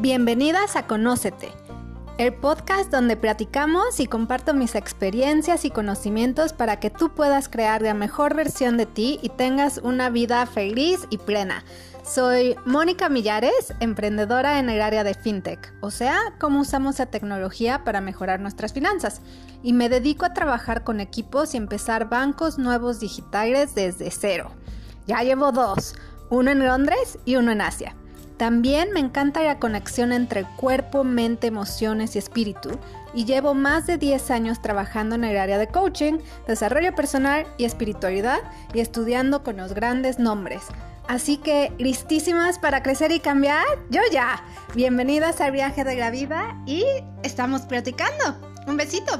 Bienvenidas a Conócete, el podcast donde platicamos y comparto mis experiencias y conocimientos para que tú puedas crear la mejor versión de ti y tengas una vida feliz y plena. Soy Mónica Millares, emprendedora en el área de fintech, o sea, cómo usamos la tecnología para mejorar nuestras finanzas. Y me dedico a trabajar con equipos y empezar bancos nuevos digitales desde cero. Ya llevo dos, uno en Londres y uno en Asia. También me encanta la conexión entre cuerpo, mente, emociones y espíritu y llevo más de 10 años trabajando en el área de coaching, desarrollo personal y espiritualidad y estudiando con los grandes nombres. Así que, ¿listísimas para crecer y cambiar? Yo ya. Bienvenidas al viaje de la vida y estamos platicando. Un besito.